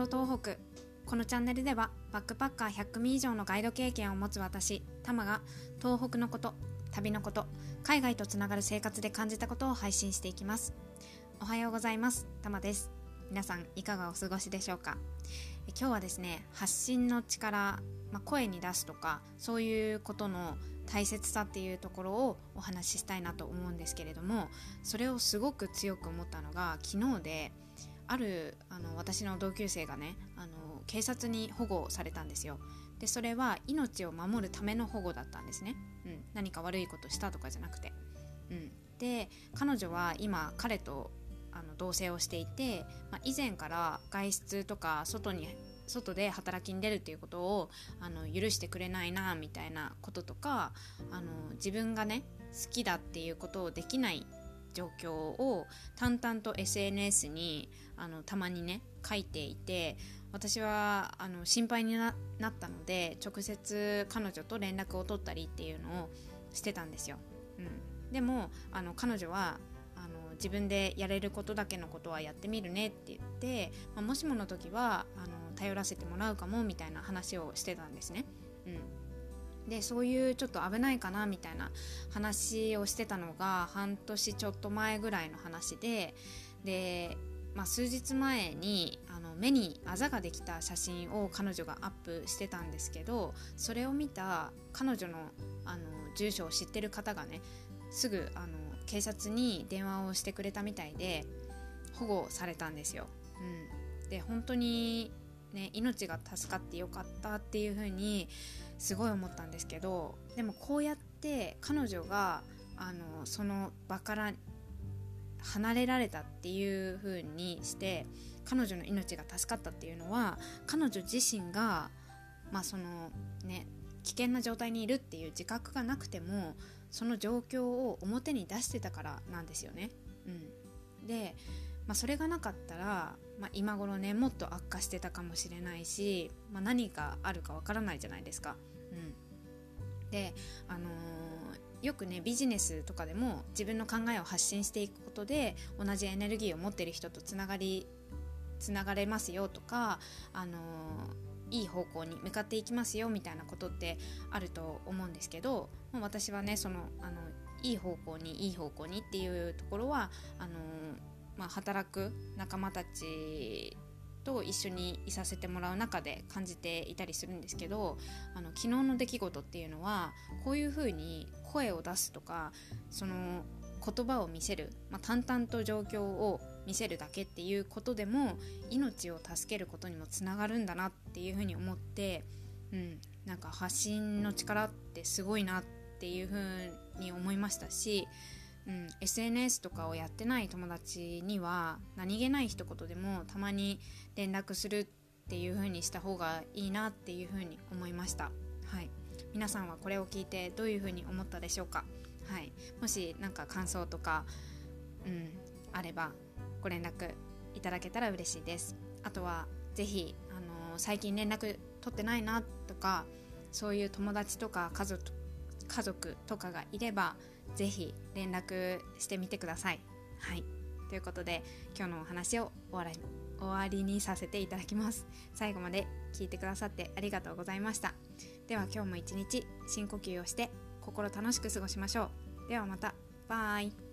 幌東北。このチャンネルではバックパッカー100組以上のガイド経験を持つ私タマが東北のこと旅のこと海外とつながる生活で感じたことを配信していきます。おはようございますタマです。皆さんいかがお過ごしでしょうか？今日はですね発信の力、まあ、声に出すとかそういうことの大切さっていうところをお話ししたいなと思うんですけれどもそれをすごく強く思ったのが昨日であるあの私の同級生がねあの警察に保護されたんですよ。でそれは命を守るための保護だったんですね、うん、何か悪いことしたとかじゃなくて、うん、で彼女は今彼とあの同棲をしていて、まあ、以前から外出とか外に外で働きに出るっていうことをあの許してくれないなみたいなこととかあの自分がね好きだっていうことをできない状況を淡々と SNS にあのたまにね書いていて私はあの心配になったので直接彼女と連絡を取ったりっていうのをしてたんですよ、うん、でもあの彼女はあの自分でやれることだけのことはやってみるねって言って、まあ、もしもの時はあの頼らせてもらうかもみたいな話をしてたんですね。うん、でそういうちょっと危ないかなみたいな話をしてたのが半年ちょっと前ぐらいの話でで、まあ、数日前にあの目にあざができた写真を彼女がアップしてたんですけどそれを見た彼女のあの住所を知ってる方がねすぐあの警察に電話をしてくれたみたいで保護されたんですよ。うん、で本当にね、命が助かってよかったっていう風にすごい思ったんですけどでもこうやって彼女があのその場から離れられたっていう風にして彼女の命が助かったっていうのは彼女自身がまあそのね危険な状態にいるっていう自覚がなくてもその状況を表に出してたからなんですよね。うん、でまあ、それがなかったら、まあ、今頃ねもっと悪化してたかもしれないし、まあ、何があるかわからないじゃないですか。うん、で、あのー、よくねビジネスとかでも自分の考えを発信していくことで同じエネルギーを持ってる人とつながりつながれますよとか、あのー、いい方向に向かっていきますよみたいなことってあると思うんですけどもう私はねそのあのいい方向にいい方向にっていうところはあのーまあ、働く仲間たちと一緒にいさせてもらう中で感じていたりするんですけどあの昨日の出来事っていうのはこういうふうに声を出すとかその言葉を見せる、まあ、淡々と状況を見せるだけっていうことでも命を助けることにもつながるんだなっていうふうに思って、うん、なんか発信の力ってすごいなっていうふうに思いましたしうん、SNS とかをやってない友達には何気ない一言でもたまに連絡するっていう風にした方がいいなっていう風に思いました。はい、皆さんはこれを聞いてどういう風に思ったでしょうか？はい、もし何か感想とか、うん、あればご連絡いただけたら嬉しいです。あとはぜひあのー、最近連絡取ってないなとかそういう友達とか家族家族とかがいれば是非連絡してみてください。はいということで今日のお話を終わり終わりにさせていただきます。最後まで聞いてくださってありがとうございました。では今日も一日深呼吸をして心楽しく過ごしましょう。ではまた。バイ。